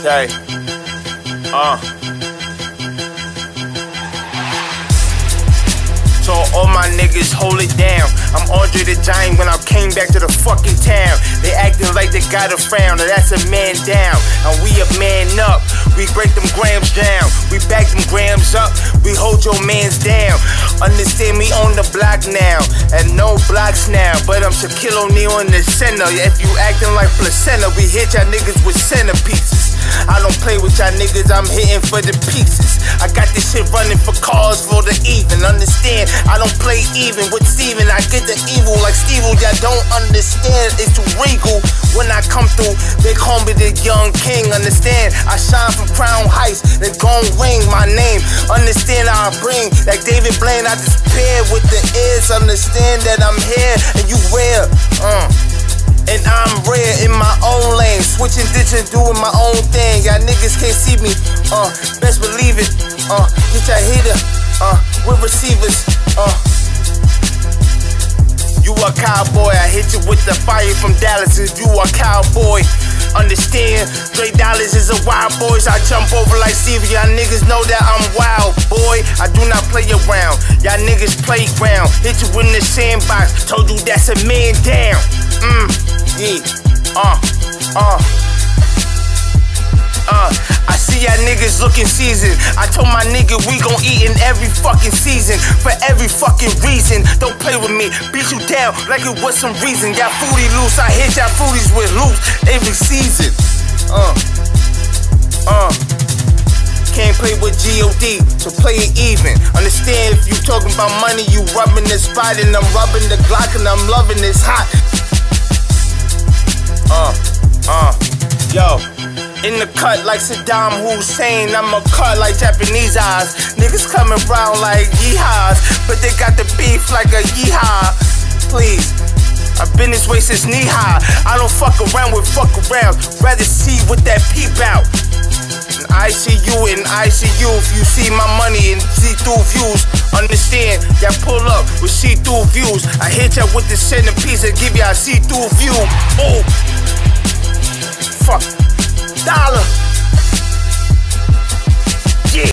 Okay. Uh. So all my niggas hold it down. I'm Andre the Giant when I came back to the fucking town. They acting like they got a frown, now that's a man down. And we a man up. We break them grams down. We back them grams up. We hold your mans down. Understand me on the block now. And no blocks now. But I'm Shaquille O'Neal in the center. If you acting like placenta, we hit y'all niggas with centerpieces. I don't play with y'all niggas, I'm hitting for the pieces. I got this shit running for cars for the even. Understand, I don't play even with Steven. I get the evil like Steve, y'all don't understand. It's too regal when I through. They call me the young king. Understand, I shine from Crown Heights. They gon' ring my name. Understand, I bring like David Blaine. I pair with the ears. Understand that I'm here and you rare. Uh. And I'm rare in my own lane. Switching ditches, doing my own thing. Y'all niggas can't see me. Uh, best believe it. Uh, get your hater. Uh, with receivers. Uh. A cowboy, I hit you with the fire from Dallas. If you a cowboy, understand. Dre Dollars is a wild boy, I jump over like Steve. Y'all niggas know that I'm wild, boy. I do not play around. Y'all niggas playground. Hit you in the sandbox. Told you that's a man down. Mm, yeah. Uh. Uh, niggas looking seasoned. I told my nigga we gon' eat in every fucking season for every fucking reason. Don't play with me, beat you down like it was some reason. Y'all foodie loose, I hit y'all foodies with loose every season. Uh, uh. Can't play with God, so play it even. Understand if you talking about money, you rubbing the spot and I'm rubbing the Glock and I'm loving this hot. Uh, uh, yo. In the cut like Saddam Hussein, I'm a cut like Japanese eyes. Niggas coming round like yeehaws, but they got the beef like a yeehaw. Please, I've been this way since knee high. I don't fuck around with fuck around, rather see what that peep out. And I see you and I see you. If you see my money and see through views, understand that pull up with see through views. I hit ya with the centerpiece and give ya a see through view. Oh, fuck.